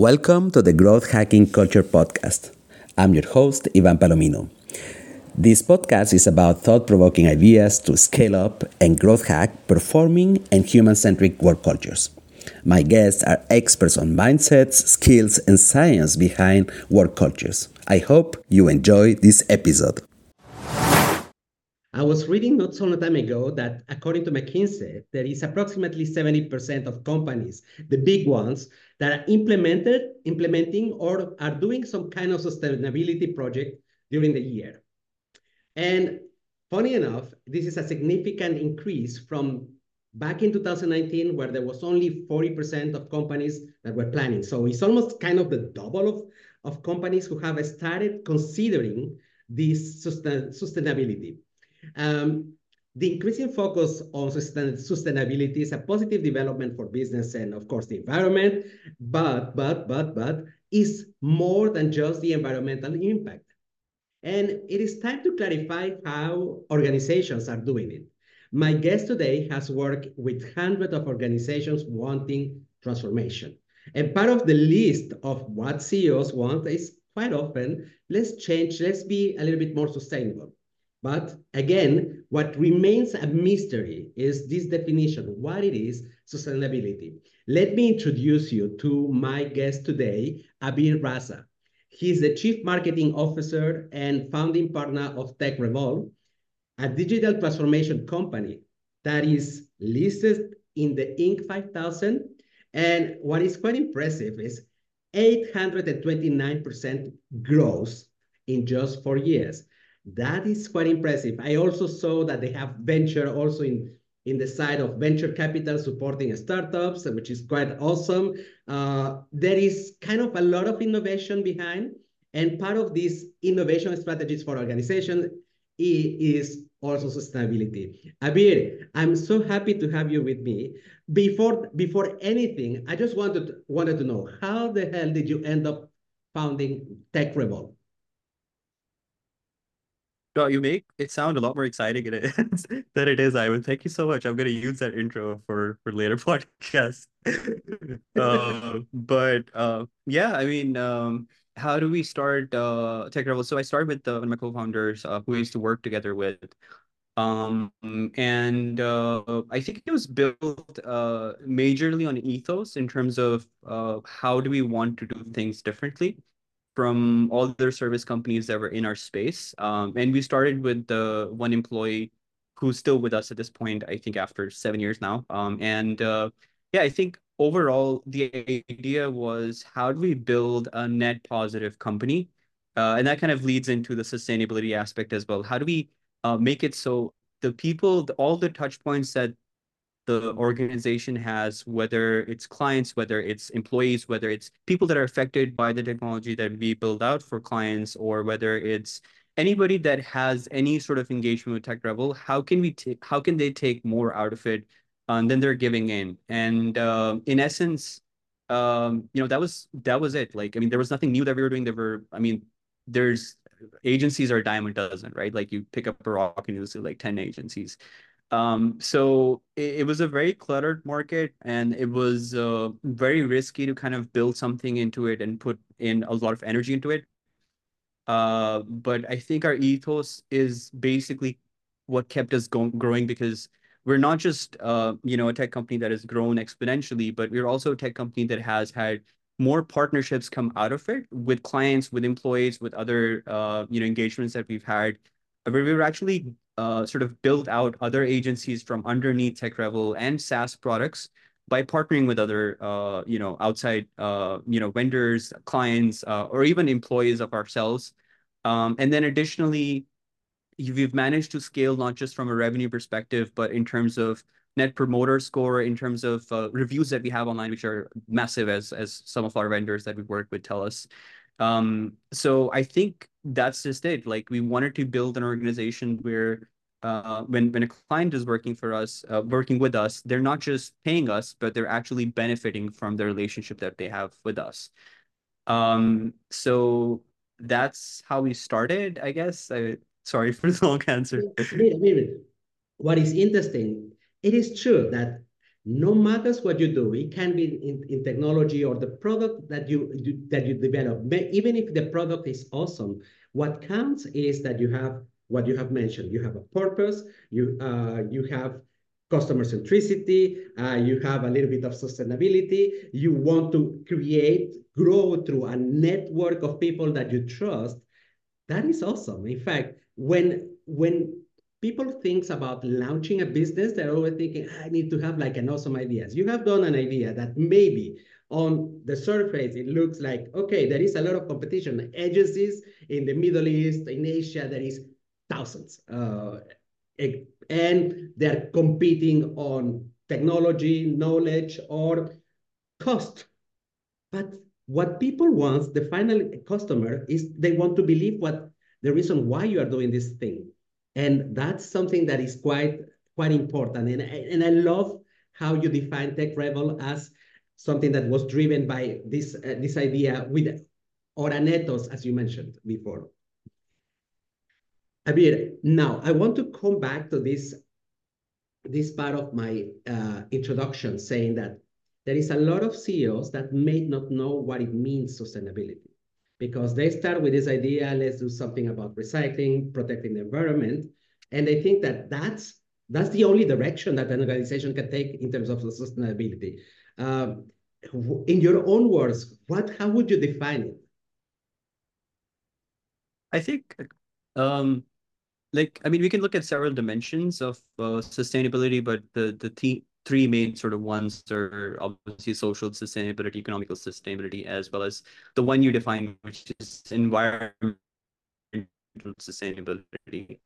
Welcome to the Growth Hacking Culture Podcast. I'm your host, Ivan Palomino. This podcast is about thought provoking ideas to scale up and growth hack performing and human centric work cultures. My guests are experts on mindsets, skills, and science behind work cultures. I hope you enjoy this episode. I was reading not so long time ago that according to McKinsey, there is approximately 70% of companies, the big ones, that are implemented, implementing or are doing some kind of sustainability project during the year. And funny enough, this is a significant increase from back in 2019, where there was only 40% of companies that were planning. So it's almost kind of the double of, of companies who have started considering this sustain, sustainability. Um, the increasing focus on sustain sustainability is a positive development for business and, of course, the environment, but, but, but, but, is more than just the environmental impact. And it is time to clarify how organizations are doing it. My guest today has worked with hundreds of organizations wanting transformation. And part of the list of what CEOs want is quite often, let's change, let's be a little bit more sustainable. But again, what remains a mystery is this definition, what it is sustainability. Let me introduce you to my guest today, Abeer Raza. He's the Chief Marketing Officer and founding partner of Tech TekRevol, a digital transformation company that is listed in the Inc. 5000. And what is quite impressive is 829% growth in just four years. That is quite impressive. I also saw that they have venture also in, in the side of venture capital supporting startups, which is quite awesome. Uh, there is kind of a lot of innovation behind. And part of these innovation strategies for organizations is also sustainability. Abeer, I'm so happy to have you with me. Before before anything, I just wanted wanted to know how the hell did you end up founding TekRevol? No, you make it sound a lot more exciting than it is. than it is, Ivan. Thank you so much. I'm gonna use that intro for for later podcasts. uh, but uh, yeah, I mean, um, how do we start uh, TekRevol? So I started with uh, one of my co-founders uh, who I used to work together with. Um, and uh, I think it was built uh, majorly on ethos in terms of uh, how do we want to do things differently from all the service companies that were in our space. Um, and we started with the one employee who's still with us at this point, I think after seven years now. Um, and uh, yeah, I think overall the idea was how do we build a net positive company? Uh, and that kind of leads into the sustainability aspect as well. How do we uh, make it so the people, all the touch points that the organization has, whether it's clients, whether it's employees, whether it's people that are affected by the technology that we build out for clients, or whether it's anybody that has any sort of engagement with TekRevol, how can we take, how can they take more out of it um, than they're giving in? And uh, in essence, um, you know, that was that was it. Like, I mean, there was nothing new that we were doing. There were, I mean, there's agencies are a dime a dozen, right? Like you pick up a rock and you see like 10 agencies. Um, so it, it, was a very cluttered market and it was uh, very risky to kind of build something into it and put in a lot of energy into it. Uh, but I think our ethos is basically what kept us going, growing because we're not just uh, you know a tech company that has grown exponentially, but we're also a tech company that has had more partnerships come out of it with clients, with employees, with other uh, you know engagements that we've had, where we were actually uh, sort of build out other agencies from underneath TekRevol and SaaS products by partnering with other, uh, you know, outside, uh, you know, vendors, clients, uh, or even employees of ourselves. Um, and then additionally, we've managed to scale not just from a revenue perspective, but in terms of net promoter score, in terms of uh, reviews that we have online, which are massive, as as some of our vendors that we work with tell us. Um, so I think that's just it. Like we wanted to build an organization where uh, when when a client is working for us, uh, working with us, they're not just paying us, but they're actually benefiting from the relationship that they have with us. Um, so that's how we started, I guess. I, sorry for the long answer. Wait, wait, wait. What is interesting, it is true that no matters what you do, it can be in, in technology or the product that you, that you develop. Even if the product is awesome, what counts is that you have what you have mentioned. You have a purpose. You uh, you have customer centricity. Uh, you have a little bit of sustainability. You want to create, grow through a network of people that you trust. That is awesome. In fact, when when people thinks about launching a business, they're always thinking, I need to have like an awesome idea. You have done an idea that maybe on the surface, it looks like, okay, there is a lot of competition. Agencies in the Middle East, in Asia, there is thousands. Uh, and they're competing on technology, knowledge, or cost. But what people want, the final customer, is they want to believe what the reason why you are doing this thing. And that's something that is quite quite important. And, and I love how you define TekRevol as something that was driven by this uh, this idea with Oranetos, as you mentioned before. Abeer, now I want to come back to this this part of my uh, introduction, saying that there is a lot of CEOs that may not know what it means sustainability because they start with this idea, let's do something about recycling, protecting the environment. And they think that that's, that's the only direction that an organization can take in terms of sustainability. Um, in your own words, what, how would you define it? I think, um, like, I mean, we can look at several dimensions of uh, sustainability, but the the three main sort of ones are obviously social sustainability, economical sustainability, as well as the one you define, which is environmental sustainability.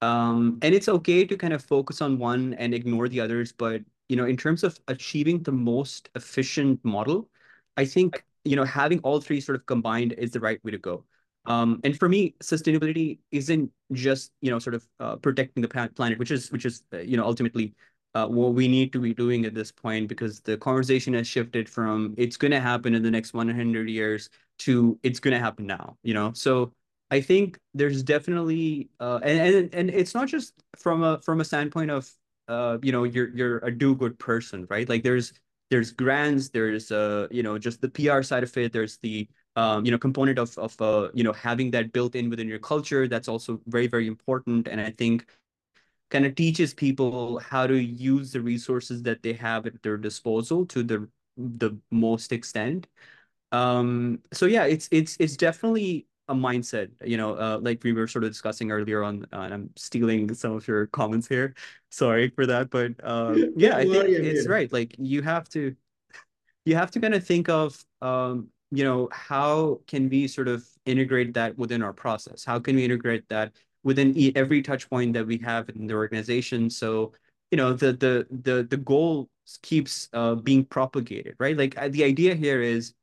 Um, and it's okay to kind of focus on one and ignore the others, but you know, in terms of achieving the most efficient model, I think you know having all three sort of combined is the right way to go. Um, and for me, sustainability isn't just you know sort of uh, protecting the planet, which is which is uh, you know ultimately uh, what we need to be doing at this point because the conversation has shifted from it's going to happen in the next 100 years to it's going to happen now you know? So i think there's definitely uh, and, and and it's not just from a from a standpoint of uh you know you're you're a do good person right? Like there's there's grants there's uh you know just the pr side of it there's the um, you know component of of uh, you know having that built in within your culture that's also very very important. And i think kind of teaches people how to use the resources that they have at their disposal to the the most extent. Um, so yeah, it's it's it's definitely a mindset. You know, uh, like we were sort of discussing earlier on, uh, and I'm stealing some of your comments here. Sorry for that, but uh, yeah, I think it's right. Like you have to you have to kind of think of um, you know how can we sort of integrate that within our process how can we integrate that within every touch point that we have in the organization. So, you know, the the the the goal keeps uh, being propagated, right? Like uh, the idea here is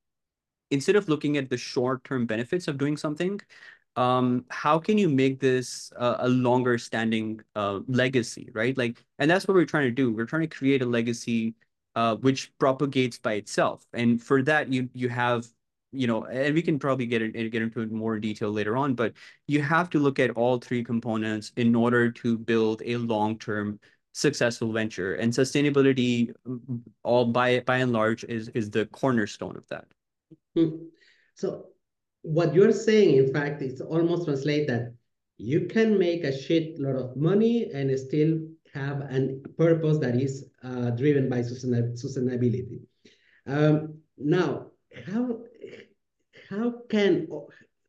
instead of looking at the short-term benefits of doing something, um, how can you make this uh, a longer standing uh, legacy, right? Like, and that's what we're trying to do. We're trying to create a legacy uh, which propagates by itself. And for that, you you have you know, and we can probably get it, get into it more detail later on, but you have to look at all three components in order to build a long-term successful venture. And sustainability, all by by and large, is is the cornerstone of that. Hmm. So, what you're saying, in fact, is almost translate that you can make a shit lot of money and still have a purpose that is uh, driven by sustainability. Um, now, how how can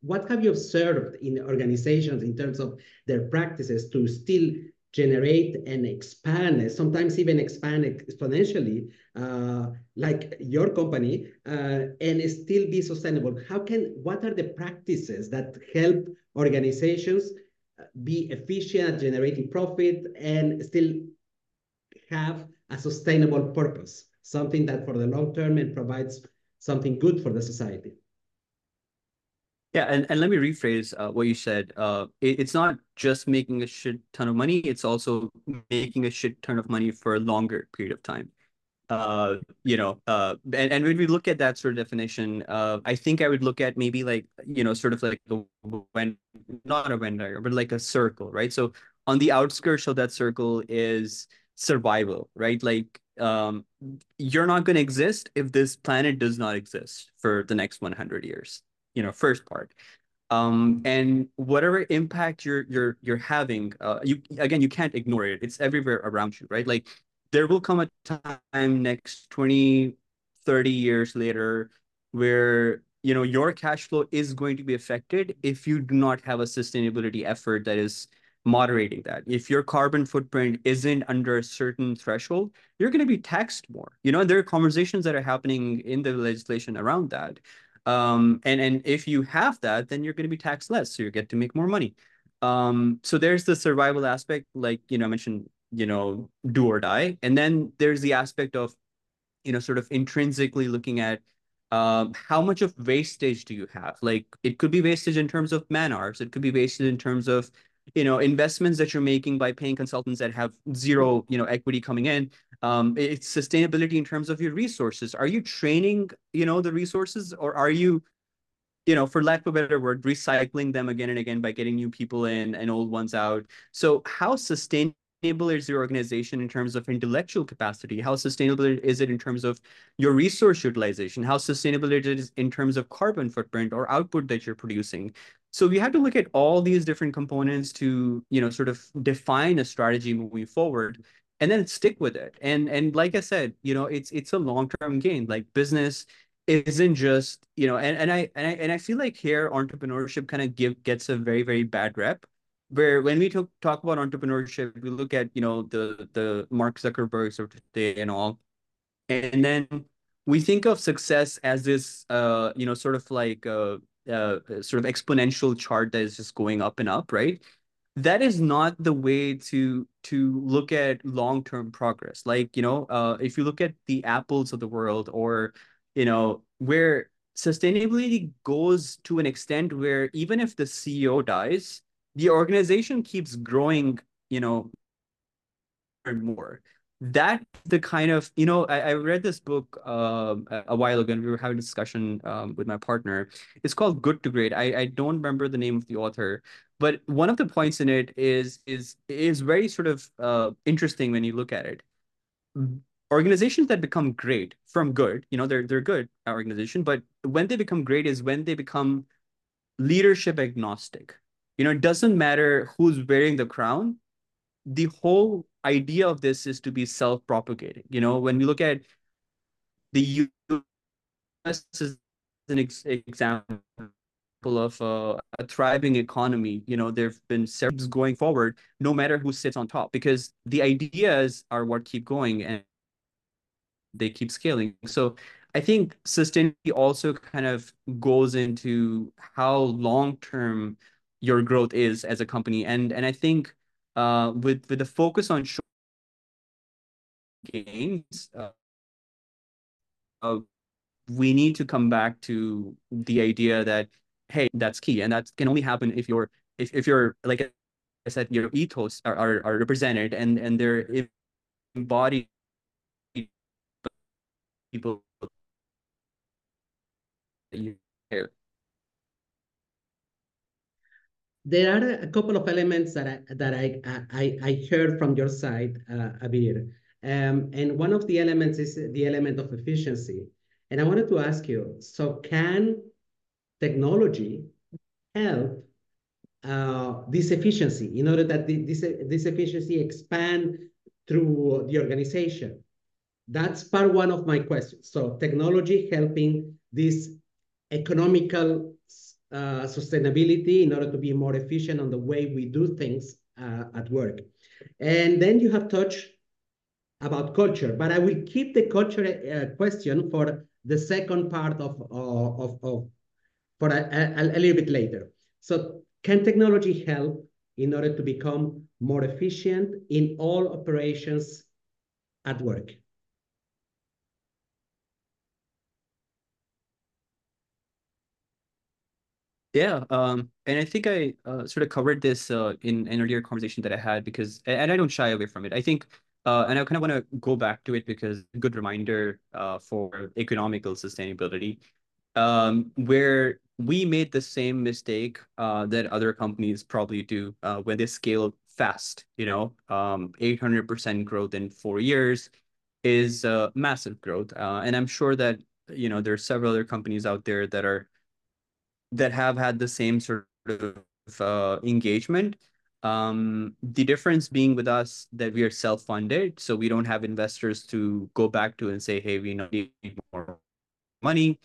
what have you observed in organizations in terms of their practices to still generate and expand, sometimes even expand exponentially, uh, like your company, uh, and still be sustainable? How can, what are the practices that help organizations be efficient at generating profit and still have a sustainable purpose, something that for the long term and provides something good for the society? Yeah, and, and let me rephrase uh, what you said. Uh, it, it's not just making a shit ton of money, it's also making a shit ton of money for a longer period of time. Uh, you know, uh, and, and when we look at that sort of definition, uh, I think I would look at maybe like, you know, sort of like the when not a Venn diagram, but like a circle, right? So on the outskirts of that circle is survival, right? Like um, you're not going to exist if this planet does not exist for the next 100 years. You know, first part. Um, and whatever impact you're you're you're having, uh, you again you can't ignore it. It's everywhere around you, right? Like there will come a time next 20, 30 years later where you know your cash flow is going to be affected if you do not have a sustainability effort that is moderating that. If your carbon footprint isn't under a certain threshold, you're going to be taxed more. You know, and there are conversations that are happening in the legislation around that. Um, and and if you have that, then you're going to be taxed less, so you get to make more money. Um, so there's the survival aspect, like you know, I mentioned, you know, do or die, and then there's the aspect of, you know, sort of intrinsically looking at um, how much of wastage do you have? Like it could be wastage in terms of man hours, it could be wastage in terms of you know investments that you're making by paying consultants that have zero you know equity coming in um, it's sustainability in terms of your resources are you training you know the resources or are you you know for lack of a better word recycling them again and again by getting new people in and old ones out so how sustainable is your organization in terms of intellectual capacity? How sustainable is it in terms of your resource utilization? How sustainable it is in terms of carbon footprint or output that you're producing? So we have to look at all these different components to, you know, sort of define a strategy moving forward and then stick with it. And and like I said, you know, it's it's a long-term gain. Like business isn't just, you know, and, and I and I and I feel like here entrepreneurship kind of give gets a very, very bad rep. Where when we talk talk about entrepreneurship, we look at, you know, the the Mark Zuckerbergs of today and all. And then we think of success as this uh, you know, sort of like uh, sort of exponential chart that is just going up and up, right? That is not the way to to look at long-term progress. Like, you know, uh, if you look at the apples of the world or, you know, where sustainability goes to an extent where even if the CEO dies, the organization keeps growing, you know, and more that the kind of you know I, I read this book um, a while ago and we were having a discussion um, with my partner. It's called good to great. I, I don't remember the name of the author but one of the points in it is is is very sort of uh, interesting when you look at it. Organizations that become great from good you know they're they're good organization but when they become great is when they become leadership agnostic. You know it doesn't matter who's wearing the crown the whole idea of this is to be self-propagating. You know, when we look at the U.S. as an ex example of uh, a thriving economy, you know, there've been several going forward, no matter who sits on top, because the ideas are what keep going and they keep scaling. So I think sustainability also kind of goes into how long-term your growth is as a company. And and I think uh, with with the focus on short games. uh, uh, we need to come back to the idea that hey, that's key, and that can only happen if you're if if you're like I said, your ethos are are, are represented and and they're embodied people you there are a couple of elements that I, that I, I, I heard from your side, uh, Abeer. Um, and one of the elements is the element of efficiency. And I wanted to ask you, so can technology help uh, this efficiency in order that the, this, this efficiency expand through the organization? That's part one of my questions. So technology helping this economical uh, sustainability in order to be more efficient on the way we do things uh, at work. And then you have touched about culture, but I will keep the culture uh, question for the second part of, of, of for a, a, a little bit later. So can technology help in order to become more efficient in all operations at work? Yeah, um, and I think I uh, sort of covered this uh, in an earlier conversation that I had because, and I don't shy away from it. I think, uh, and I kind of want to go back to it because good reminder uh, for economical sustainability, um, where we made the same mistake uh, that other companies probably do uh, when they scale fast. You know, um, 800% growth in four years. is massive growth. And I'm sure that, you know, there are several other companies out there that are that have had the same sort of uh, engagement. Um, the difference being with us that we are self-funded, so we don't have investors to go back to and say, "Hey, we need more money,"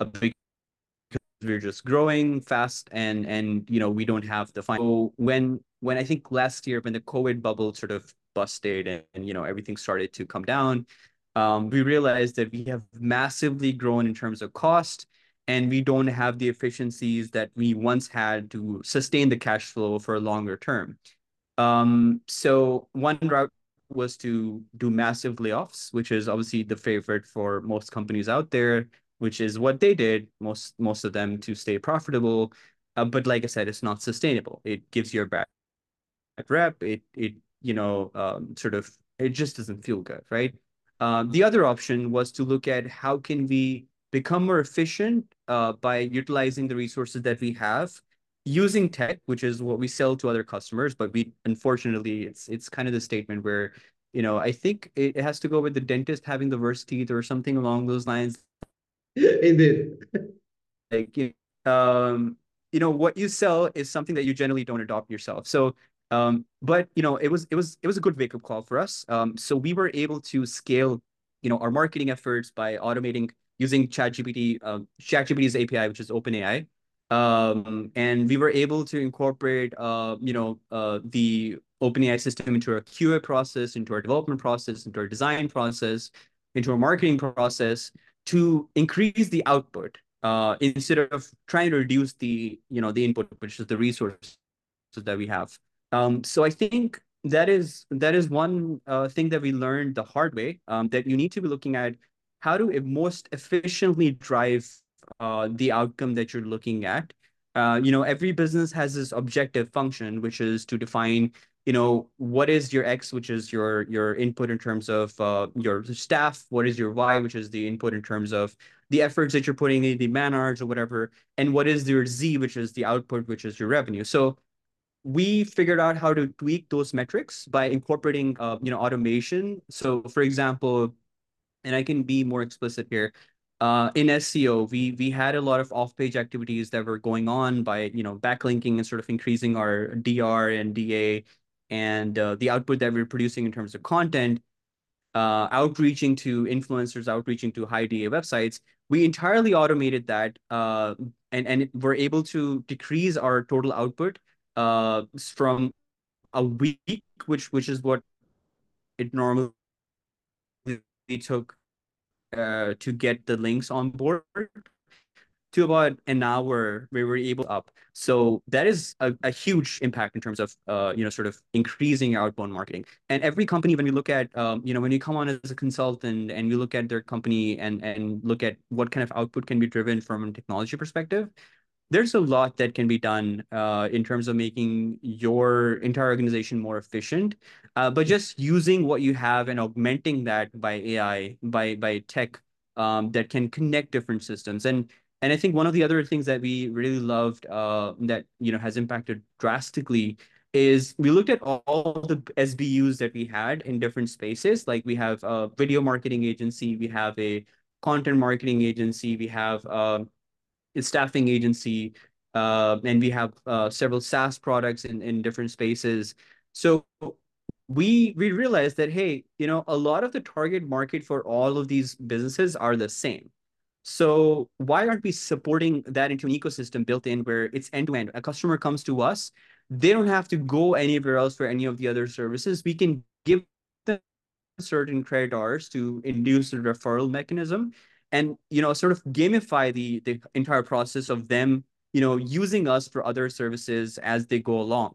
because we're just growing fast, and and you know we don't have the fund. So when when I think last year when the COVID bubble sort of busted and, and you know everything started to come down, um, we realized that we have massively grown in terms of cost and we don't have the efficiencies that we once had to sustain the cash flow for a longer term. Um, so one route was to do massive layoffs, which is obviously the favorite for most companies out there, which is what they did, most most of them to stay profitable. Uh, but like I said, it's not sustainable. It gives you a bad rep. It it you know um, sort of it just doesn't feel good, right? Um, the other option was to look at how can we become more efficient uh, by utilizing the resources that we have using tech, which is what we sell to other customers. But we, unfortunately, it's it's kind of the statement where, you know, I think it has to go with the dentist having the worst teeth or something along those lines. Indeed. Like, um, you know, what you sell is something that you generally don't adopt yourself. So, um, but you know, it was it was it was a good wake up call for us. Um, so we were able to scale, you know, our marketing efforts by automating using ChatGPT, uh, ChatGPT's API, which is OpenAI. Um, and we were able to incorporate, uh, you know, uh, the OpenAI system into our QA process, into our development process, into our design process, into our marketing process to increase the output uh, instead of trying to reduce the, you know, the input, which is the resources that we have. Um, so I think that is that is one uh, thing that we learned the hard way um, that you need to be looking at how to most efficiently drive uh, the outcome that you're looking at. Uh, you know, every business has this objective function, which is to define, you know, what is your X, which is your your input in terms of uh, your staff. What is your Y, which is the input in terms of the efforts that you're putting in, the man hours or whatever, and what is your Z, which is the output, which is your revenue. So we figured out how to tweak those metrics by incorporating, uh, you know, automation. So, for example, and I can be more explicit here. Uh, in SEO, we we had a lot of off-page activities that were going on by you know backlinking and sort of increasing our DR and DA and uh, the output that we're producing in terms of content, uh, outreaching to influencers, outreaching to high DA websites. We entirely automated that, uh, and and we're able to decrease our total output uh, from a week, which which is what it normally took uh, to get the links on board to about an hour we were able up. So that is a, a huge impact in terms of uh, you know sort of increasing outbound marketing. And every company when you look at um, you know when you come on as a consultant and you look at their company and and look at what kind of output can be driven from a technology perspective there's a lot that can be done uh, in terms of making your entire organization more efficient. Uh, but just using what you have and augmenting that by AI, by by tech um, that can connect different systems. And and I think one of the other things that we really loved uh, that you know has impacted drastically is we looked at all the SBUs that we had in different spaces. Like we have a video marketing agency, we have a content marketing agency, we have uh, staffing agency, uh, and we have uh, several SaaS products in, in different spaces. So we we realized that hey, you know, a lot of the target market for all of these businesses are the same. So why aren't we supporting that into an ecosystem built in where it's end to end? A customer comes to us, they don't have to go anywhere else for any of the other services. We can give them certain credit hours to induce a referral mechanism and you know sort of gamify the the entire process of them you know using us for other services as they go along.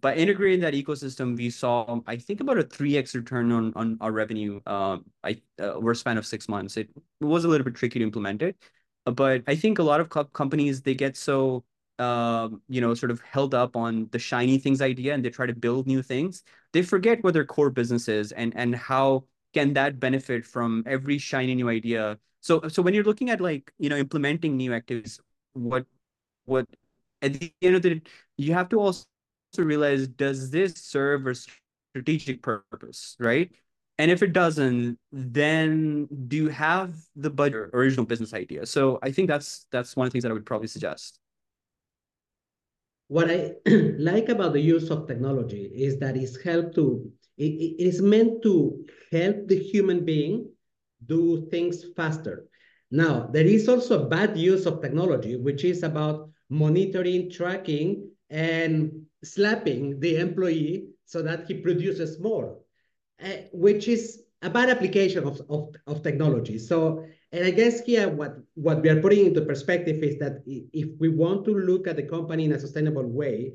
By integrating that ecosystem we saw i think about a 3x return on on our revenue uh, i uh, over a span of six months. It was a little bit tricky to implement it but i think a lot of co companies they get so uh, you know, sort of held up on the shiny things idea and they try to build new things, they forget what their core business is and and how can that benefit from every shiny new idea? So, so when you're looking at like, you know, implementing new activities, what, what at the end of the day, you have to also realize, does this serve a strategic purpose, right? And if it doesn't, then do you have the budget original business idea? So I think that's that's one of the things that I would probably suggest. What I like about the use of technology is that it's helped to it, it is meant to help the human being do things faster. Now, there is also a bad use of technology, which is about monitoring, tracking, and slapping the employee so that he produces more, uh, which is a bad application of, of, of technology. So, and I guess here what, what we are putting into perspective is that if we want to look at the company in a sustainable way,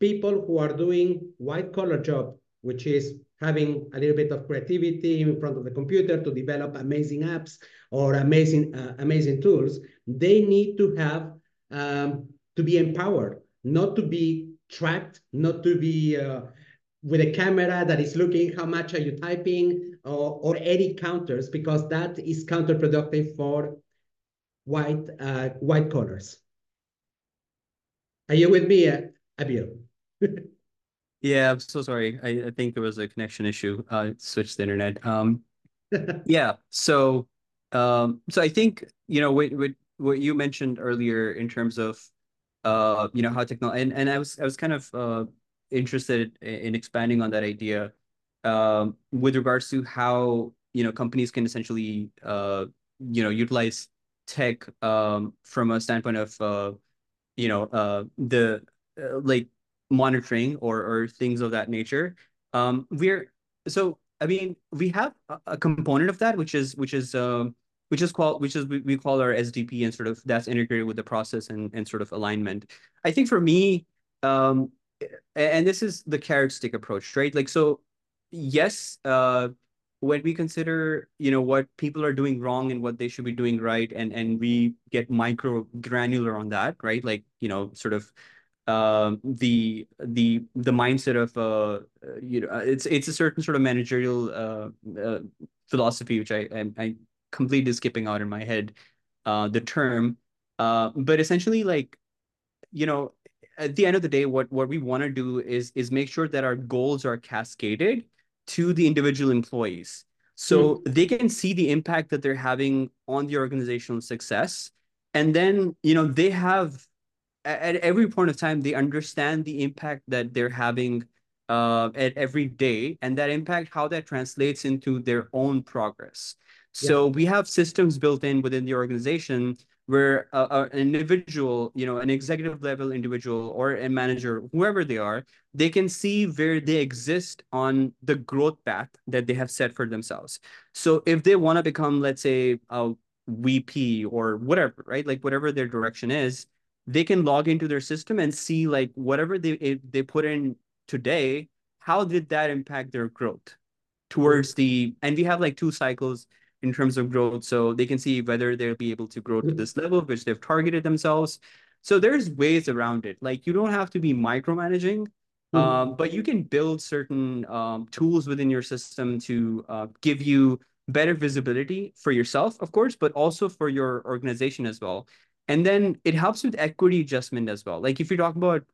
people who are doing white collar job, which is having a little bit of creativity in front of the computer to develop amazing apps or amazing uh, amazing tools, they need to have um, to be empowered, not to be tracked, not to be uh, with a camera that is looking how much are you typing or, or any counters because that is counterproductive for white uh, white collars. Are you with me, uh, Abil? Yeah, I'm so sorry. I, I think there was a connection issue. Uh, switched the internet. Um, yeah. So, um, so I think you know what what what you mentioned earlier in terms of, uh, you know how technology and and I was I was kind of uh interested in expanding on that idea, um, with regards to how you know companies can essentially uh you know utilize tech um from a standpoint of uh you know uh the uh, like monitoring or or things of that nature. Um, we're so I mean we have a, a component of that which is which is um which is called which is we, we call our SDP and sort of that's integrated with the process and and sort of alignment. I think for me, um, and this is the carrot stick approach, right? Like so, yes, uh, when we consider you know what people are doing wrong and what they should be doing right, and and we get micro granular on that, right? Like you know sort of um, the the the mindset of uh, you know it's it's a certain sort of managerial uh, uh, philosophy which I, I I completely skipping out in my head uh, the term. Uh, but essentially like you know at the end of the day what what we want to do is is make sure that our goals are cascaded to the individual employees. So mm. they can see the impact that they're having on the organizational success. And then you know they have at every point of time they understand the impact that they're having uh, at every day and that impact how that translates into their own progress. So yeah. we have systems built in within the organization where uh, an individual you know an executive level individual or a manager whoever they are they can see where they exist on the growth path that they have set for themselves. So if they want to become let's say a vp or whatever right? Like whatever their direction is they can log into their system and see like whatever they they put in today how did that impact their growth towards the and we have like two cycles in terms of growth so they can see whether they'll be able to grow to this level which they've targeted themselves. So there's ways around it. Like you don't have to be micromanaging mm-hmm. um, but you can build certain um, tools within your system to uh, give you better visibility for yourself of course but also for your organization as well and then it helps with equity adjustment as well. Like if you talk about,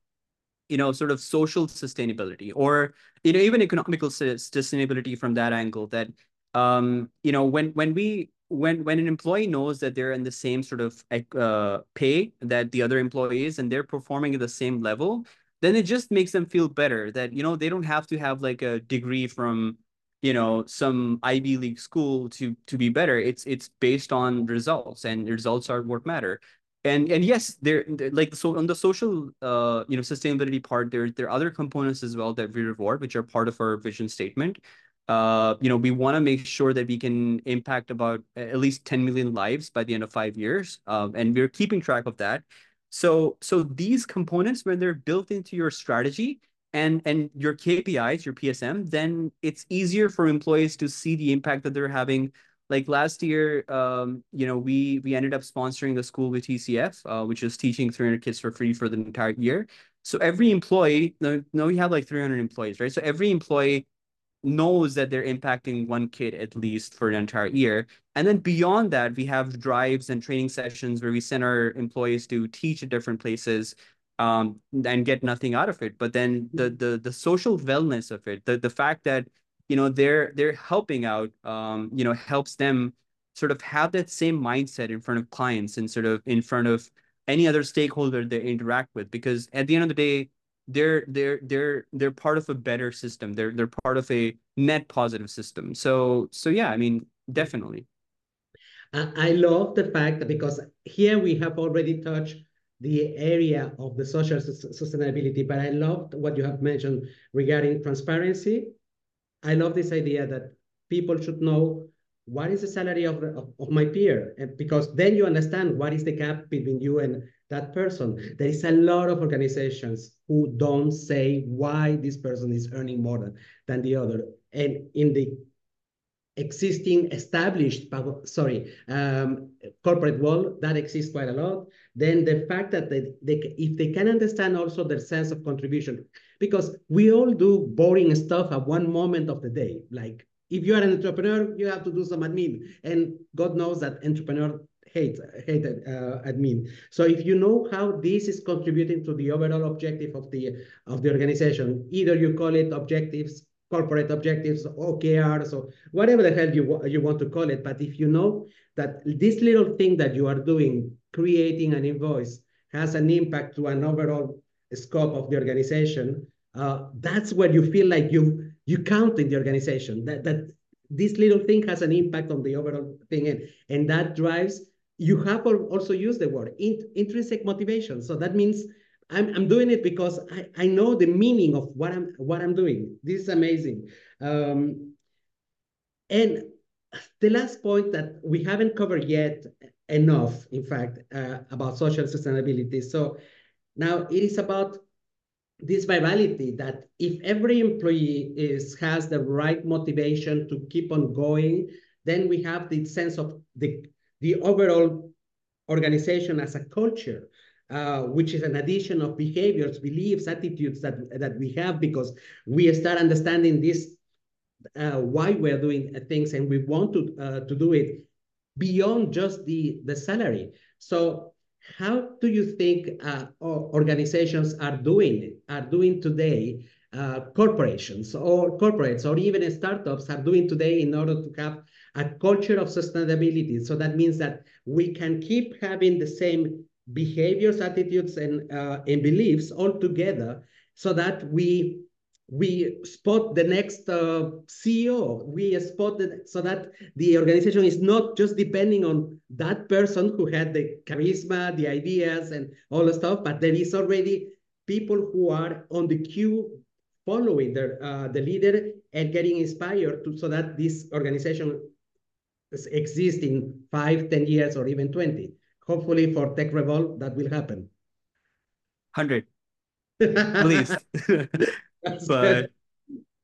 you know, sort of social sustainability or, you know, even economical sustainability from that angle that, um, you know, when, when we, when, when an employee knows that they're in the same sort of uh, pay that the other employees and they're performing at the same level, then it just makes them feel better that, you know, they don't have to have like a degree from, you know some ivy league school to to be better it's it's based on results and results are what matter and and yes there like so on the social uh you know sustainability part there there are other components as well that we reward which are part of our vision statement. Uh you know we want to make sure that we can impact about at least 10 million lives by the end of five years um, and we're keeping track of that. So so these components when they're built into your strategy and and your kpis your psm then it's easier for employees to see the impact that they're having like last year, um, you know, we we ended up sponsoring the school with TCF, uh, which is teaching 300 kids for free for the entire year. So every employee, no, no, we have like 300 employees, right? So every employee knows that they're impacting one kid at least for an entire year. And then beyond that, we have drives and training sessions where we send our employees to teach at different places um, and get nothing out of it. But then the the the social wellness of it, the the fact that you know they're they're helping out um you know helps them sort of have that same mindset in front of clients and sort of in front of any other stakeholder they interact with because at the end of the day they're they're they're they're part of a better system. They're they're part of a net positive system. So so yeah i mean definitely. I love the fact that because here we have already touched the area of the social sustainability but i loved what you have mentioned regarding transparency i love this idea that people should know what is the salary of, of, of, my peer? And because then you understand what is the gap between you and that person. There is a lot of organizations who don't say why this person is earning more than, than the other. And in the existing established, sorry, um, corporate world, that exists quite a lot. Then the fact that they, they, if they can understand also their sense of contribution, because we all do boring stuff at one moment of the day, like if you are an entrepreneur, you have to do some admin. And God knows that entrepreneur hate, hate uh, admin. So if you know how this is contributing to the overall objective of the, of the organization, either you call it objectives, corporate objectives, OKRs, or whatever the hell you, you want to call it. But if you know that this little thing that you are doing, creating an invoice, has an impact to an overall scope of the organization, uh, that's where you feel like you you count in the organization that that this little thing has an impact on the overall thing and, and that drives you have also used the word intrinsic motivation so that means I'm, I'm doing it because I, I know the meaning of what I'm what I'm doing. This is amazing. Um, and the last point that we haven't covered yet enough, in fact, uh, about social sustainability. So now it is about this virality that if every employee is has the right motivation to keep on going, then we have the sense of the, the overall organization as a culture, uh, which is an addition of behaviors, beliefs, attitudes that, that we have because we start understanding this, uh, why we're doing things and we want to, uh, to do it beyond just the, the salary. So how do you think uh, organizations are doing are doing today? Uh, corporations or corporates or even startups are doing today in order to have a culture of sustainability. So that means that we can keep having the same behaviors, attitudes, and uh, and beliefs all together, so that we we spot the next uh, CEO. We spot it so that the organization is not just depending on that person who had the charisma, the ideas, and all the stuff, but there is already people who are on the queue following their, uh, the leader and getting inspired to, so that this organization exists in five, ten years, or even 20. Hopefully for TekRevol, that will happen. 100. Please. but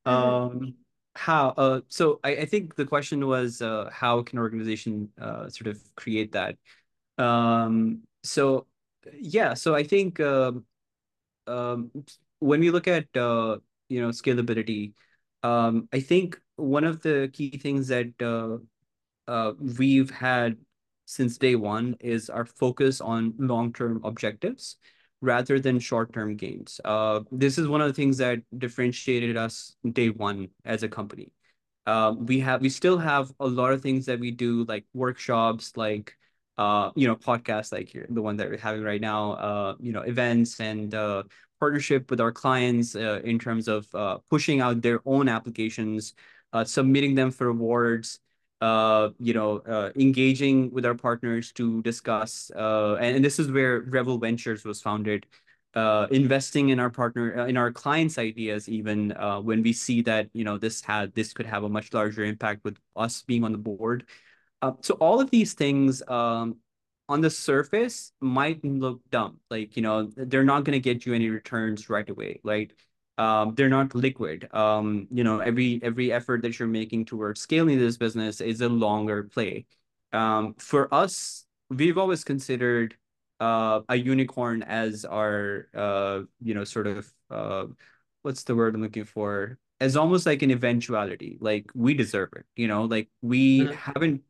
um how uh so I, I think the question was uh how can organization uh sort of create that um so yeah so i think um um when we look at uh you know scalability um i think one of the key things that uh uh we've had since day one is our focus on long-term objectives rather than short-term gains. Uh, this is one of the things that differentiated us day one as a company. Uh, we have we still have a lot of things that we do like workshops, like uh, you know podcasts, like the one that we're having right now. Uh, you know events and uh, partnership with our clients uh, in terms of uh, pushing out their own applications, uh, submitting them for awards uh, you know, uh, engaging with our partners to discuss, uh, and, and this is where Revel Ventures was founded, uh, investing in our partner, uh, in our clients' ideas, even uh, when we see that, you know, this had, this could have a much larger impact with us being on the board. So all of these things, um, on the surface might look dumb. Like, you know, they're not going to get you any returns right away. Like, um, they're not liquid. Um, you know, every every effort that you're making towards scaling this business is a longer play. Um, for us, we've always considered uh, a unicorn as our uh, you know, sort of uh, what's the word I'm looking for? As almost like an eventuality. Like we deserve it. You know, like we mm-hmm. haven't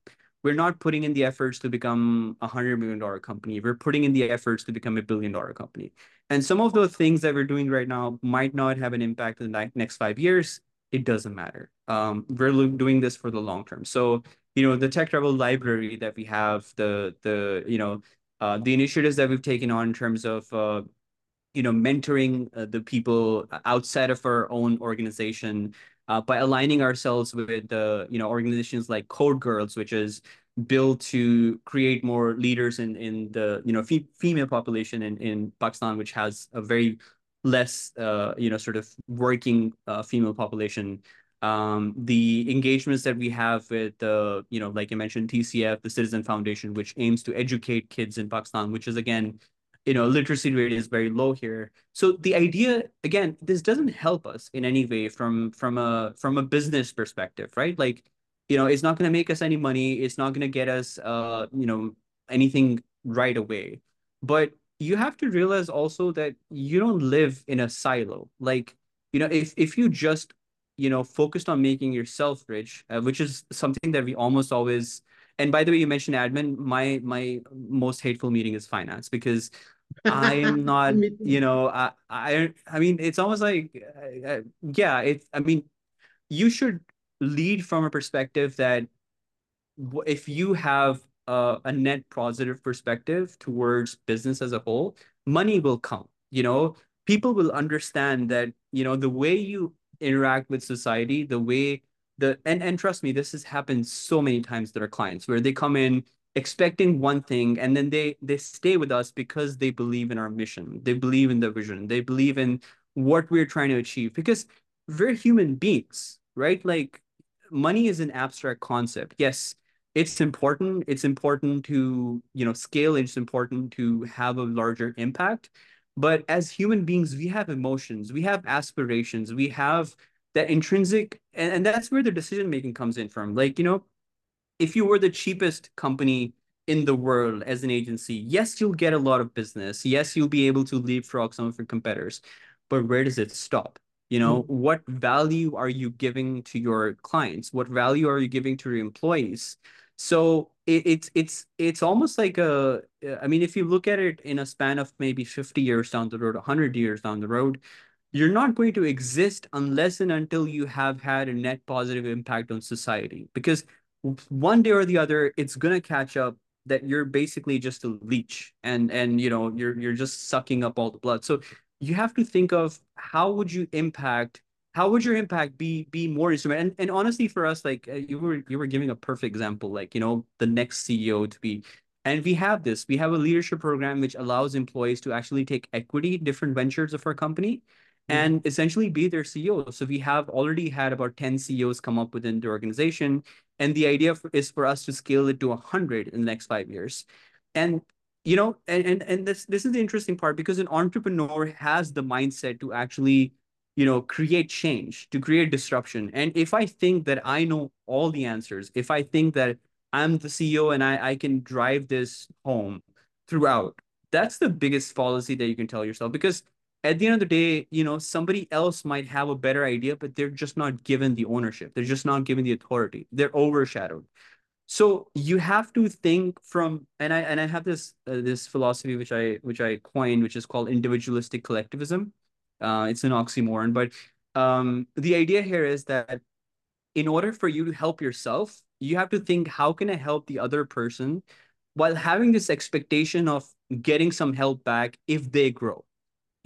we're not putting in the efforts to become a hundred million dollar company. We're putting in the efforts to become a billion dollar company. And some of those things that we're doing right now might not have an impact in the next five years. it doesn't matter. Um, we're doing this for the long term. So, you know, the TekRevol library that we have, the the you know, uh, the initiatives that we've taken on in terms of uh, you know, mentoring uh, the people outside of our own organization uh, by aligning ourselves with the you know organizations like Code Girls, which is built to create more leaders in in the you know fe female population in in Pakistan, which has a very less uh, you know sort of working uh, female population. Um, the engagements that we have with the you know like I mentioned TCF, the Citizen Foundation, which aims to educate kids in Pakistan, which is again you know literacy rate is very low here. So the idea again this doesn't help us in any way from from a from a business perspective right? Like you know it's not going to make us any money. It's not going to get us uh you know anything right away. But you have to realize also that you don't live in a silo. Like you know if if you just you know focused on making yourself rich uh, which is something that we almost always and by the way you mentioned admin my my most hateful meeting is finance because i am not you know i i i mean it's almost like uh, uh yeah it's i mean you should lead from a perspective that if you have a, a net positive perspective towards business as a whole, money will come. You know, people will understand that, you know, the way you interact with society, the way the and and trust me, this has happened so many times to our clients where they come in expecting one thing and then they they stay with us because they believe in our mission they believe in the vision they believe in what we're trying to achieve because we're human beings right like money is an abstract concept. Yes, it's important. It's important to, you know, scale. It's important to have a larger impact. But as human beings, we have emotions, we have aspirations, we have that intrinsic, and, and that's where the decision making comes in from. Like, you know, if you were the cheapest company in the world as an agency, yes, you'll get a lot of business. Yes, you'll be able to leapfrog some of your competitors. But where does it stop? You know, mm-hmm. what value are you giving to your clients? What value are you giving to your employees? So it, it's it's it's almost like a. I mean, if you look at it in a span of maybe fifty years down the road, hundred years down the road, you're not going to exist unless and until you have had a net positive impact on society. Because one day or the other, it's gonna catch up that you're basically just a leech, and and you know you're you're just sucking up all the blood. So you have to think of how would you impact how would your impact be be more instrument and, and honestly for us like uh, you were you were giving a perfect example like you know the next ceo to be. And we have this. We have a leadership program which allows employees to actually take equity different ventures of our company mm-hmm. and essentially be their ceo so we have already had about 10 ceos come up within the organization and the idea for, is for us to scale it to 100 in the next five years. And you know and, and and this this is the interesting part because an entrepreneur has the mindset to actually you know create change to create disruption. And if i think that i know all the answers if i think that i'm the ceo and i i can drive this home throughout that's the biggest fallacy that you can tell yourself. Because at the end of the day you know somebody else might have a better idea but they're just not given the ownership. They're just not given the authority. They're overshadowed. So you have to think from and i and i have this uh, this philosophy which i which i coined which is called individualistic collectivism. Uh, it's an oxymoron but um, the idea here is that in order for you to help yourself you have to think how can i help the other person while having this expectation of getting some help back if they grow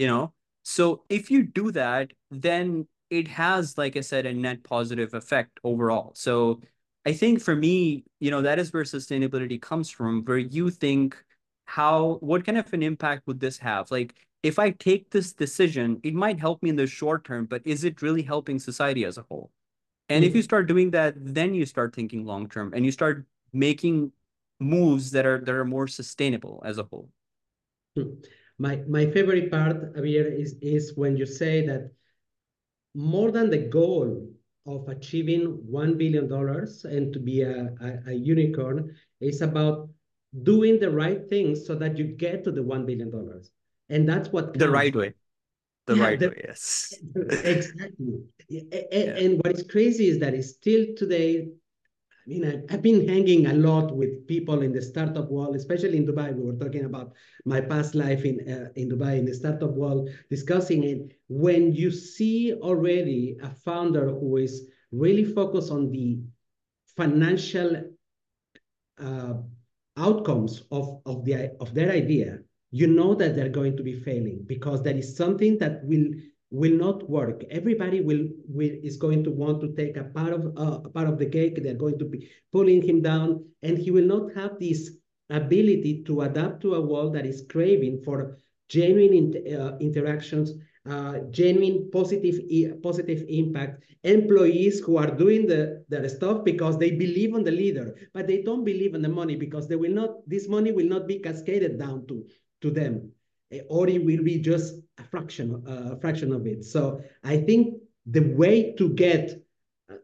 you know so if you do that then it has like i said a net positive effect overall so I think for me, you know, that is where sustainability comes from, where you think how what kind of an impact would this have? Like if I take this decision, it might help me in the short term, but is it really helping society as a whole? And mm-hmm. if you start doing that, then you start thinking long term and you start making moves that are that are more sustainable as a whole. Hmm. My my favorite part, Abeer, is is when you say that more than the goal of achieving $1 billion and to be a, a, a, unicorn is about doing the right things so that you get to the $1 billion. And that's what counts. the right way. The yeah, right the, way, yes. exactly. And, yeah. and what is crazy is that it's still today, I mean, I, have been hanging a lot with people in the startup world, especially in Dubai. We were talking about my past life in uh, in Dubai in the startup world, discussing it. When you see already a founder who is really focused on the financial uh, outcomes of of the of their idea, you know that they're going to be failing because there is something that will will not work. Everybody will, will is going to want to take a part of uh, a part of the cake. They're going to be pulling him down, and he will not have this ability to adapt to a world that is craving for genuine in, uh, interactions, uh, genuine positive positive impact. Employees who are doing the their stuff because they believe on the leader, but they don't believe in the money because they will not. This money will not be cascaded down to to them. Eh, or it will be just a fraction, a fraction of it. So I think the way to get uh,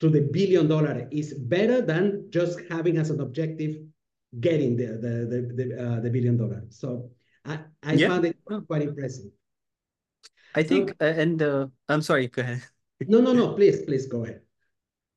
to the billion dollar is better than just having as an objective getting the the the the, uh, the billion dollar. So I I yeah. found it quite impressive. I think, uh, and uh, I'm sorry. Go ahead. no, no, no. Please, please go ahead.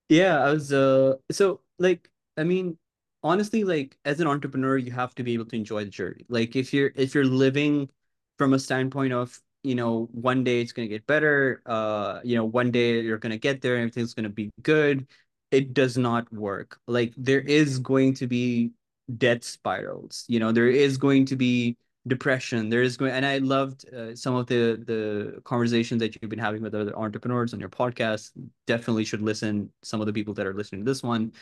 Yeah, I was. Uh, so like, I mean, honestly, like as an entrepreneur, you have to be able to enjoy the journey. Like if you're if you're living from a standpoint of you know one day it's going to get better uh you know one day you're going to get there and everything's going to be good. It does not work. Like there is going to be death spirals you know there is going to be depression. There is going and i loved uh, some of the the conversations that you've been having with other entrepreneurs on your podcast. Definitely should listen some of the people that are listening to this one.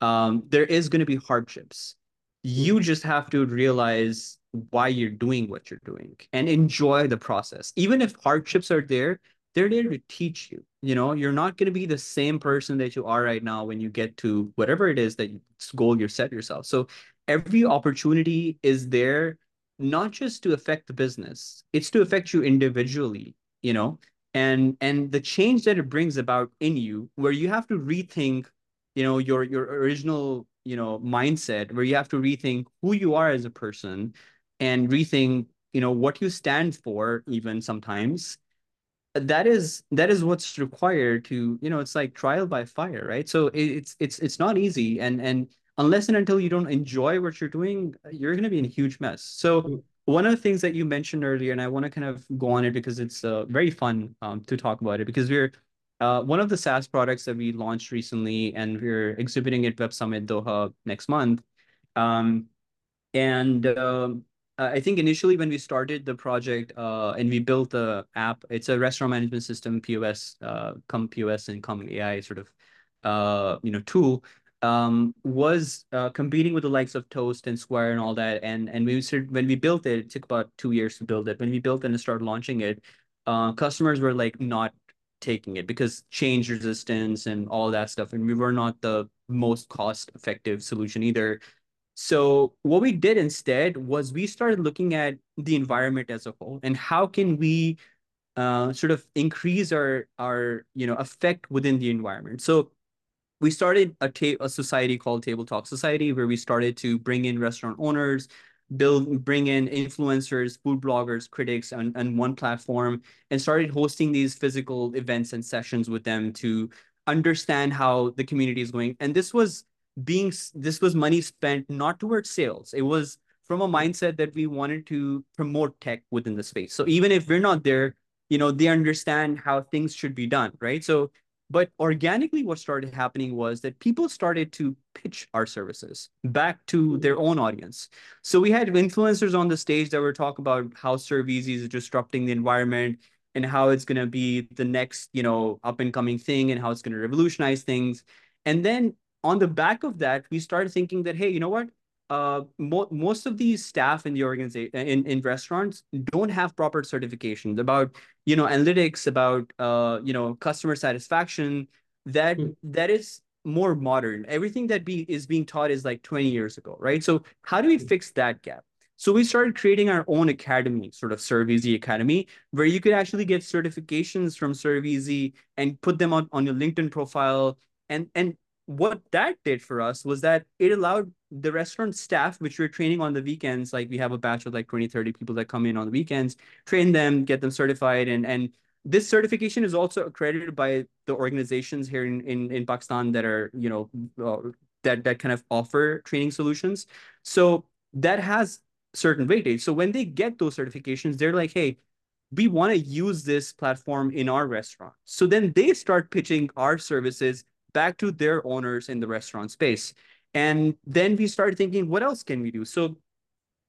Um, there is going to be hardships. You mm-hmm. just have to realize why you're doing what you're doing and enjoy the process. Even if hardships are there, they're there to teach you. You know, you're not going to be the same person that you are right now when you get to whatever it is that you, goal you set yourself. So every opportunity is there not just to affect the business, it's to affect you individually, you know, and and the change that it brings about in you where you have to rethink you know your your original you know mindset where you have to rethink who you are as a person and rethink you know what you stand for even sometimes that is that is what's required to you know it's like trial by fire right? So it's it's it's not easy. And and unless and until you don't enjoy what you're doing you're going to be in a huge mess. So one of the things that you mentioned earlier and i want to kind of go on it because it's uh, very fun um, to talk about it because we're uh, one of the SaaS products that we launched recently, and we're exhibiting at Web Summit Doha next month. Um, and uh, I think initially when we started the project uh, and we built the app, it's a restaurant management system, POS, uh, come POS and come AI sort of, uh, you know, tool. Um, was uh, competing with the likes of Toast and Square and all that. And and we started, when we built it, it took about two years to build it. When we built it and started launching it, uh, customers were like not taking it because change resistance and all that stuff. And we were not the most cost effective solution either. So what we did instead was we started looking at the environment as a whole and how can we uh, sort of increase our our you know effect within the environment. So we started a, ta- a society called Table Talk Society where we started to bring in restaurant owners, build bring in influencers food bloggers critics on, on one platform and started hosting these physical events and sessions with them to understand how the community is going and this was being this was money spent not towards sales it was from a mindset that we wanted to promote tech within the space so even if we're not there you know they understand how things should be done right so but organically, what started happening was that people started to pitch our services back to hmm. their own audience. So we had influencers on the stage that were talking about how ServeEasy is disrupting the environment and how it's going to be the next, you know, up and coming thing and how it's going to revolutionize things. And then on the back of that, we started thinking that, hey, you know what? Uh, mo- most of these staff in the organization in, in restaurants don't have proper certifications about you know analytics about uh, you know customer satisfaction that mm. that is more modern everything that be is being taught is like 20 years ago right so how do we hmm. fix that gap so we started creating our own academy, sort of ServeEasy Academy, where you could actually get certifications from ServeEasy and put them on, on your LinkedIn profile. And and what that did for us was that it allowed the restaurant staff which we're training on the weekends like we have a batch of like 20 30 people that come in on the weekends train them get them certified and and this certification is also accredited by the organizations here in, in, in Pakistan that are, you know, uh, that, that kind of offer training solutions. So that has certain weightage. So when they get those certifications, they're like, hey, we want to use this platform in our restaurant. So then they start pitching our services back to their owners in the restaurant space. And then we started thinking, what else can we do? So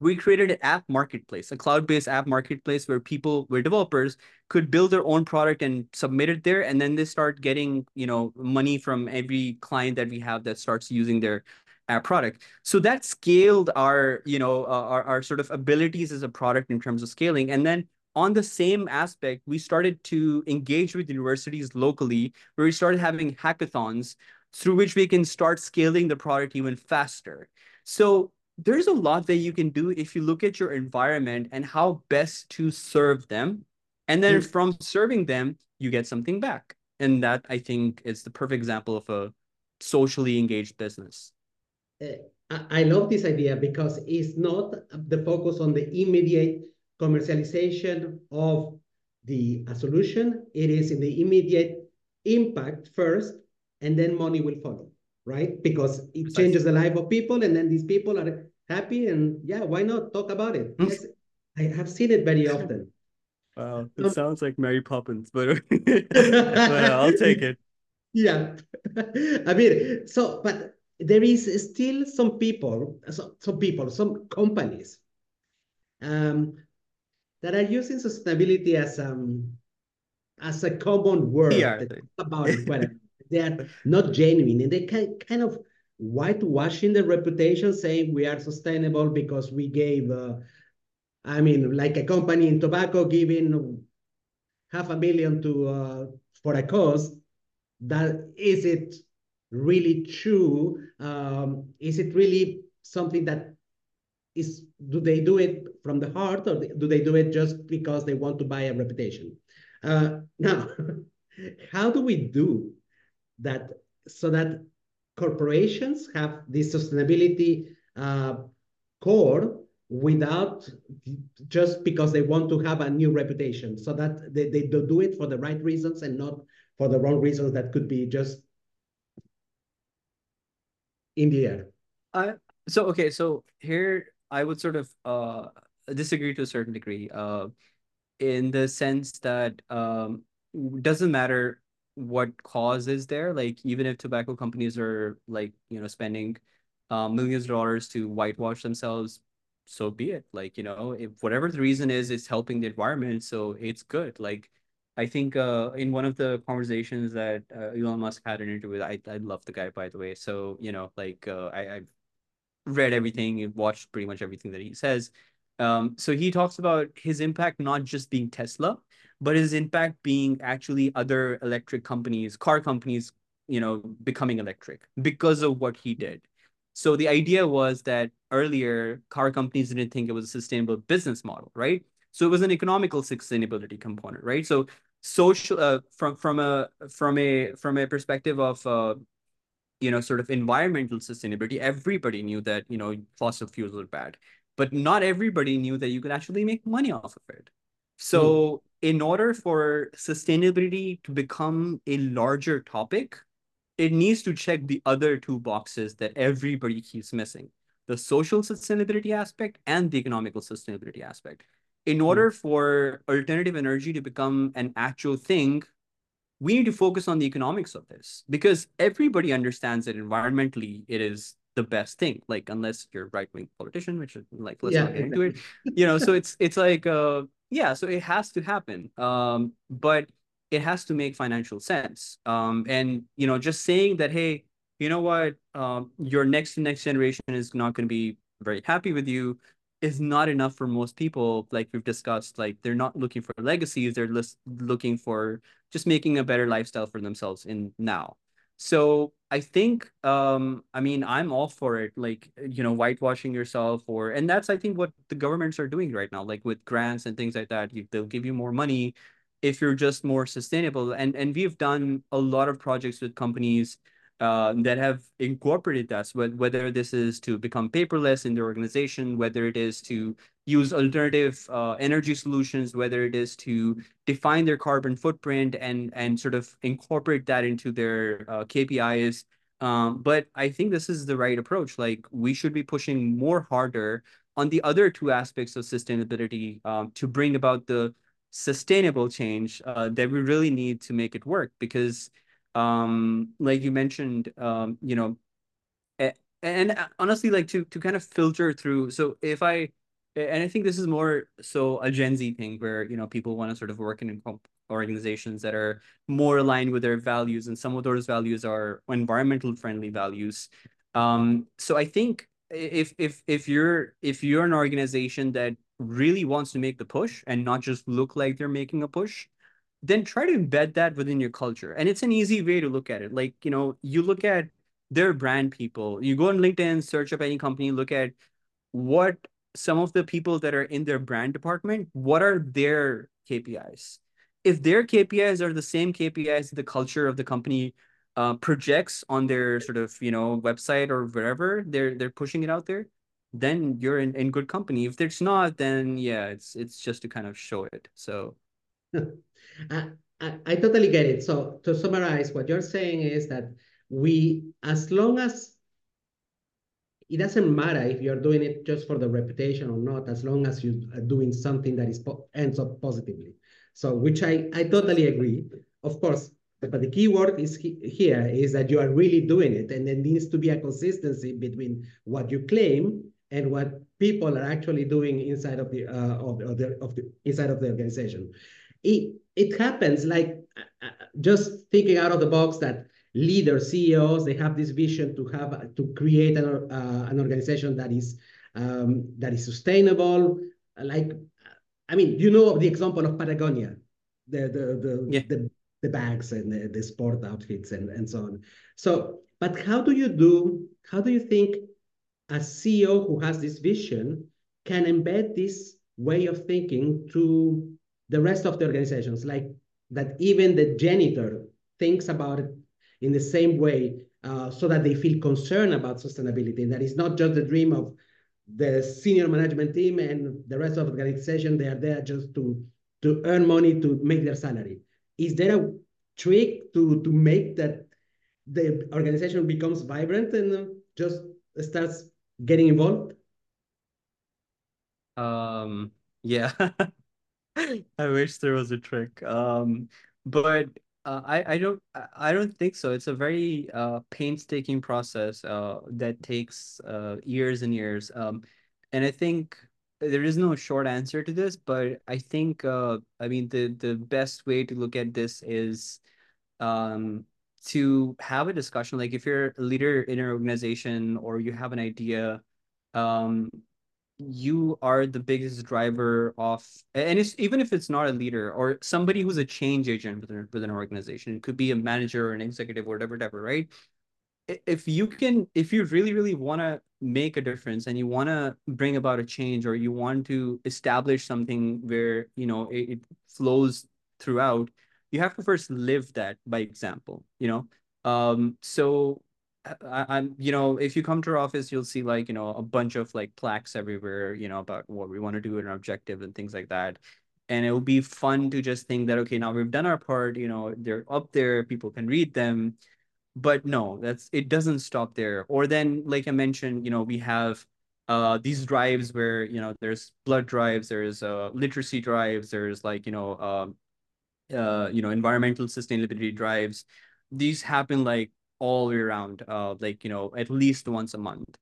we created an app marketplace, a cloud-based app marketplace where people, where developers could build their own product and submit it there. And then they start getting, you know, money from every client that we have that starts using their app product. So that scaled our, you know, uh, our, our sort of abilities as a product in terms of scaling. And then on the same aspect, we started to engage with universities locally, where we started having hackathons through which we can start scaling the product even faster. So there's a lot that you can do if you look at your environment and how best to serve them. And then mm. from serving them, you get something back. And that I think is the perfect example of a socially engaged business. Uh, I love this idea because it's not the focus on the immediate commercialization of the a solution. It is in the immediate impact first, and then money will follow, right? Because it changes the life of people, and then these people are happy, and yeah, why not talk about it? Hmm. yes, I have seen it very often. Wow, it um, sounds like Mary Poppins, but, but I'll take it. Yeah, I mean, so but there is still some people, some people, some companies um, that are using sustainability as um as a common word about it, but they are not genuine and they can kind of whitewashing the reputation, saying we are sustainable because we gave, uh, I mean, like a company in tobacco giving half a million to uh, for a cause. That is it really true? Um, is it really something that is do they do it from the heart or do they do it just because they want to buy a reputation? Uh, now, how do we do that so that corporations have this sustainability uh, core without just because they want to have a new reputation so that they, they do it for the right reasons and not for the wrong reasons that could be just in the air. Uh, so okay, so here I would sort of uh, disagree to a certain degree, uh, in the sense that um, doesn't matter what cause is there. Like even if tobacco companies are like you know spending uh, millions of dollars to whitewash themselves, so be it. Like you know, if whatever the reason is, it's helping the environment, so it's good. Like I think uh, in one of the conversations that uh, Elon Musk had an interview with, I I love the guy by the way. So you know, like uh, I I've read everything, and watched pretty much everything that he says. Um, so he talks about his impact not just being Tesla, but his impact being actually other electric companies, car companies, you know, becoming electric because of what he did. So the idea was that earlier car companies didn't think it was a sustainable business model, right? So it was an economical sustainability component, right? So social uh, from from a from a from a perspective of uh, you know, sort of environmental sustainability, everybody knew that, you know, fossil fuels are bad, but not everybody knew that you could actually make money off of it. So mm. in order for sustainability to become a larger topic, it needs to check the other two boxes that everybody keeps missing, the social sustainability aspect and the economical sustainability aspect. In hmm. order mm. for alternative energy to become an actual thing, we need to focus on the economics of this because everybody understands that environmentally it is the best thing like unless you're right-wing politician which is like let's yeah, not get into it. you know so it's it's like uh yeah so it has to happen um but it has to make financial sense. Um and you know just saying that hey you know what um your next next generation is not going to be very happy with you is not enough for most people like we've discussed like they're not looking for legacies they're just looking for just making a better lifestyle for themselves in now so i think um i mean i'm all for it like you know whitewashing yourself or and that's i think what the governments are doing right now like with grants and things like that they'll give you more money if you're just more sustainable. And and we've done a lot of projects with companies uh, that have incorporated that, whether this is to become paperless in their organization, whether it is to use alternative uh, energy solutions, whether it is to define their carbon footprint and and sort of incorporate that into their uh, KPIs. Um, but I think this is the right approach. Like we should be pushing more harder on the other two aspects of sustainability um, to bring about the sustainable change uh, that we really need to make it work because um like you mentioned um you know and honestly like to to kind of filter through so if i and i think this is more so a gen z thing where you know people want to sort of work in organizations that are more aligned with their values and some of those values are environmental friendly values. Um so i think if if if you're if you're an organization that really wants to make the push and not just look like they're making a push then try to embed that within your culture. And it's an easy way to look at it. Like, you know, you look at their brand people, you go on LinkedIn, search up any company, look at what some of the people that are in their brand department, what are their KPIs? If their KPIs are the same KPIs the culture of the company uh, projects on their sort of, you know, website or wherever they're they're pushing it out there, then you're in, in good company. If it's not, then yeah, it's it's just to kind of show it. So I, I, totally get it. So to summarize, what you're saying is that we, as long as it doesn't matter if you're doing it just for the reputation or not, as long as you're doing something that is ends up positively. So, which I, I totally agree. Of course, but the key word is he, here is that you are really doing it, and there needs to be a consistency between what you claim and what people are actually doing inside of the uh, of, of the of the inside of the organization it it happens like uh, uh, just thinking out of the box that leaders, CEOs, they have this vision to have to create an, uh, an organization that is um, that is sustainable. Like, I mean, you know the example of Patagonia, the the the yeah. the, the, bags and the, the sport outfits and, and so on. So, but how do you do? How do you think a CEO who has this vision can embed this way of thinking to the rest of the organizations, like that even the janitor thinks about it in the same way uh, so that they feel concerned about sustainability. And That is not just the dream of the senior management team and the rest of the organization. They are there just to, to earn money to make their salary. Is there a trick to, to make that the organization becomes vibrant and just starts getting involved? Um, yeah. I wish there was a trick. Um, but uh, I I don't I don't think so. It's a very uh painstaking process uh that takes uh years and years. Um, and I think there is no short answer to this, but I think uh I mean the the best way to look at this is um to have a discussion. Like if you're a leader in an organization or you have an idea, um you are the biggest driver of and it's even if it's not a leader or somebody who's a change agent within, within an organization it could be a manager or an executive or whatever whatever right? If you can if you really really want to make a difference and you want to bring about a change or you want to establish something where you know it, it flows throughout you have to first live that by example you know? Um so I, am you know, if you come to our office, you'll see like, you know, a bunch of like plaques everywhere, you know, about what we want to do and our objective and things like that. And it will be fun to just think that, okay, now we've done our part, you know, they're up there, people can read them. But no, that's it doesn't stop there. Or then, like I mentioned, you know, we have uh these drives where, you know, there's blood drives, there's uh literacy drives, there's like, you know, um uh, you know, environmental sustainability drives. These happen like all year round, uh, like, you know, at least once a month.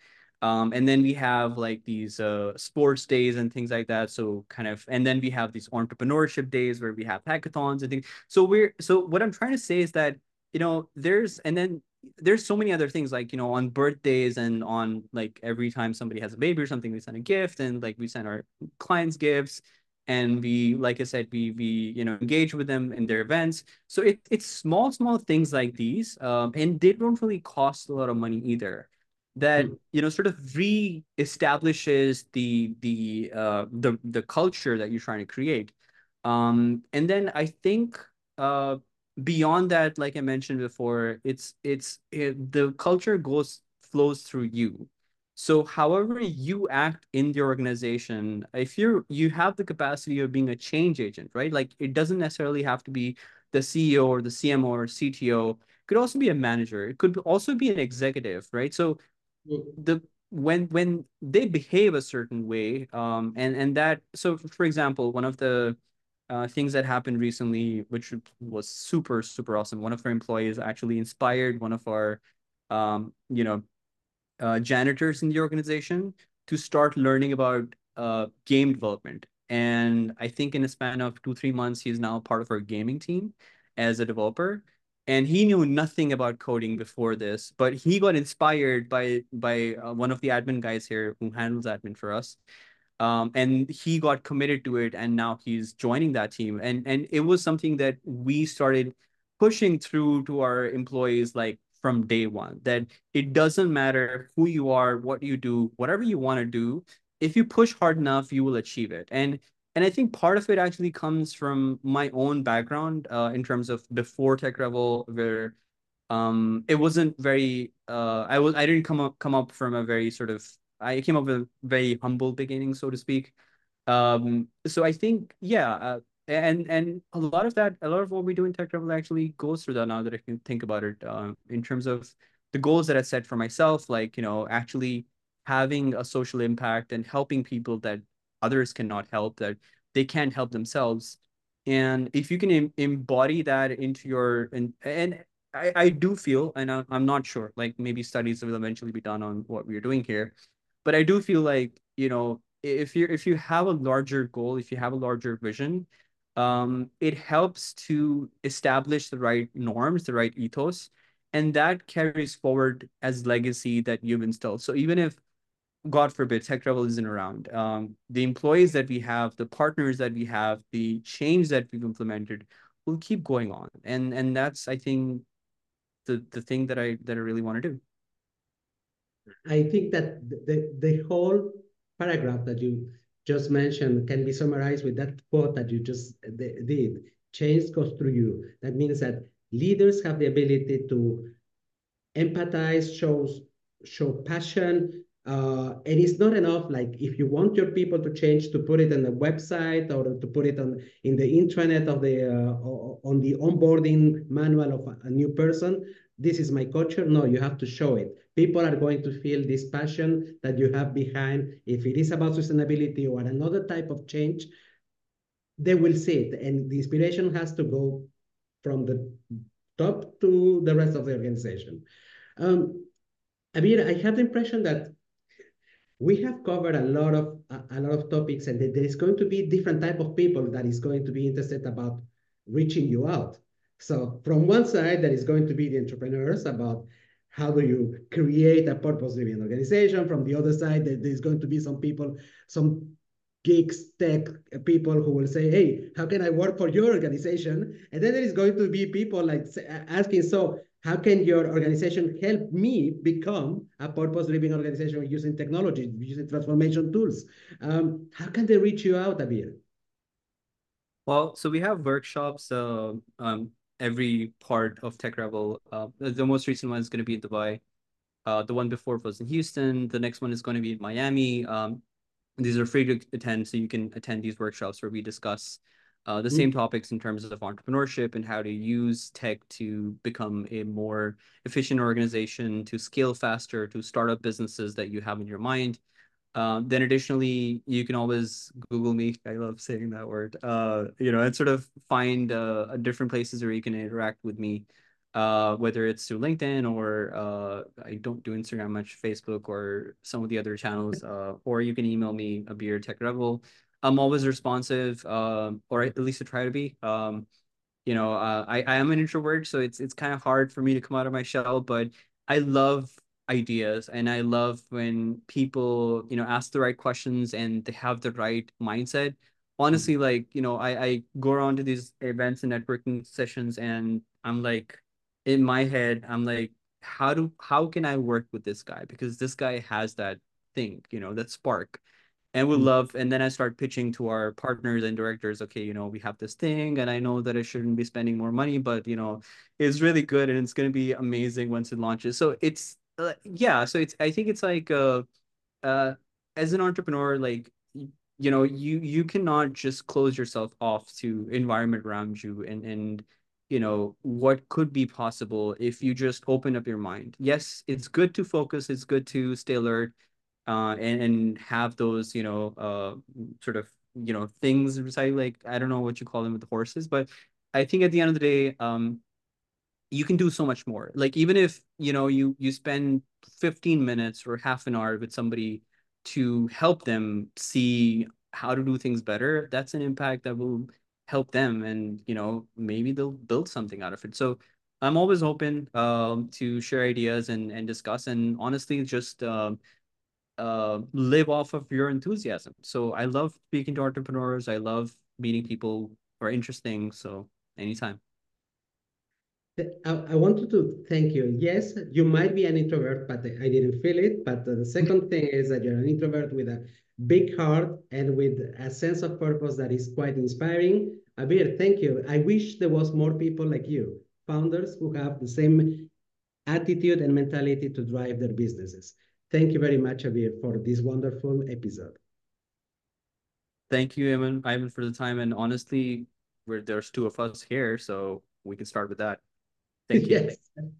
Um, and then we have like these uh, sports days and things like that. So kind of, and then we have these entrepreneurship days where we have hackathons and things. So we're, so what I'm trying to say is that, you know, there's, and then there's so many other things like, you know, on birthdays and on like every time somebody has a baby or something, we send a gift and like we send our clients gifts and we like i said we we you know engage with them in their events so it, it's small small things like these um, and they don't really cost a lot of money either that mm. you know sort of re-establishes the the uh the the culture that you're trying to create um and then i think uh beyond that, like I mentioned before, it's it's it, the culture goes flows through you. So however you act in the organization, if you're you have the capacity of being a change agent, right? Like it doesn't necessarily have to be the CEO or the CMO or CTO. It could also be a manager. It could also be an executive, right? So the when when they behave a certain way, um, and and that so for example, one of the uh, things that happened recently, which was super, super awesome. One of our employees actually inspired one of our, um, you know, uh, janitors in the organization to start learning about uh, game development. And I think in a span of two, three months, he's now part of our gaming team as a developer. And he knew nothing about coding before this, but he got inspired by by uh, one of the admin guys here who handles admin for us um, and he got committed to it and now he's joining that team and and it was something that we started pushing through to our employees like from day one that it doesn't matter who you are what you do whatever you want to do if you push hard enough you will achieve it and and i think part of it actually comes from my own background uh, in terms of before TekRevol where um it wasn't very uh i was i didn't come up come up from a very sort of I came up with a very humble beginning, so to speak. Um, so I think, yeah, uh, and and a lot of that, a lot of what we do in TekRevol actually goes through that. Now that I can think about it, um, in terms of the goals that I set for myself, like you know, actually having a social impact and helping people that others cannot help, that they can't help themselves. And if you can em embody that into your and and I, I do feel, and I'm not sure, like maybe studies will eventually be done on what we're doing here but I do feel like, you know, if you if you have a larger goal, if you have a larger vision, um, it helps to establish the right norms, the right ethos, and that carries forward as legacy that you've instilled. So even if God forbid, TekRevol isn't around. Um, the employees that we have, the partners that we have, the change that we've implemented will keep going on. And and that's I think the the thing that I that I really want to do. I think that the, the whole paragraph that you just mentioned can be summarized with that quote that you just did. Change goes through you. That means that leaders have the ability to empathize, shows, show passion, uh, and it's not enough like if you want your people to change to put it on the website or to put it on in the intranet of the uh, on the onboarding manual of a new person this is my culture. No, you have to show it. People are going to feel this passion that you have behind. If it is about sustainability or another type of change, they will see it. And the inspiration has to go from the top to the rest of the organization. Um, Abeer, I have the impression that we have covered a lot of a, a lot of topics, and there is going to be different type of people that is going to be interested about reaching you out. So from one side, there is going to be the entrepreneurs about how do you create a purpose-driven organization. From the other side, there's going to be some people, some geeks, tech people who will say, hey, how can I work for your organization? And then there is going to be people like asking, so how can your organization help me become a purpose-driven organization using technology, using transformation tools? Um, how can they reach you out, Abeer? Well, so we have workshops uh, um, every part of TekRevol. Uh, the most recent one is going to be in Dubai. Uh, the one before was in Houston. The next one is going to be in Miami. Um, these are free to attend, so you can attend these workshops where we discuss uh, the mm. same topics in terms of entrepreneurship and how to use tech to become a more efficient organization, to scale faster, to start up businesses that you have in your mind. Uh, then additionally, you can always Google me. I love saying that word. Uh, you know, and sort of find uh, different places where you can interact with me, uh, whether it's through LinkedIn or uh, I don't do Instagram much, Facebook or some of the other channels, uh, or you can email me Abeer tech rebel. I'm always responsive, uh, or at least to try to be. Um, you know, uh, I I am an introvert, so it's it's kind of hard for me to come out of my shell, but I love ideas and i love when people you know ask the right questions and they have the right mindset. Honestly mm-hmm. like you know i i go around to these events and networking sessions and i'm like in my head i'm like how do how can i work with this guy? Because this guy has that thing you know that spark and we love and then i start pitching to our partners and directors okay you know we have this thing and i know that i shouldn't be spending more money but you know it's really good and it's going to be amazing once it launches. So it's uh, yeah so it's i think it's like uh uh as an entrepreneur like you know you you cannot just close yourself off to environment around you and and you know what could be possible if you just open up your mind. Yes it's good to focus it's good to stay alert uh, and, and have those, you know, uh, sort of, you know, things like, I don't know what you call them with the horses, but I think at the end of the day, um, you can do so much more. Like even if, you know, you you spend 15 minutes or half an hour with somebody to help them see how to do things better, that's an impact that will help them and, you know, maybe they'll build something out of it. So I'm always open um, to share ideas and and discuss and honestly just um, uh, live off of your enthusiasm. So I love speaking to entrepreneurs. I love meeting people who are interesting. So anytime. I, I wanted to thank you. Yes, you might be an introvert, but I didn't feel it. But uh, the second thing is that you're an introvert with a big heart and with a sense of purpose that is quite inspiring. Abeer, thank you. I wish there was more people like you, founders who have the same attitude and mentality to drive their businesses. Thank you very much, Abeer, for this wonderful episode. Thank you, Ivan, Ivan, for the time. And honestly, we're, there's two of us here, so we can start with that. Thank you. Yes.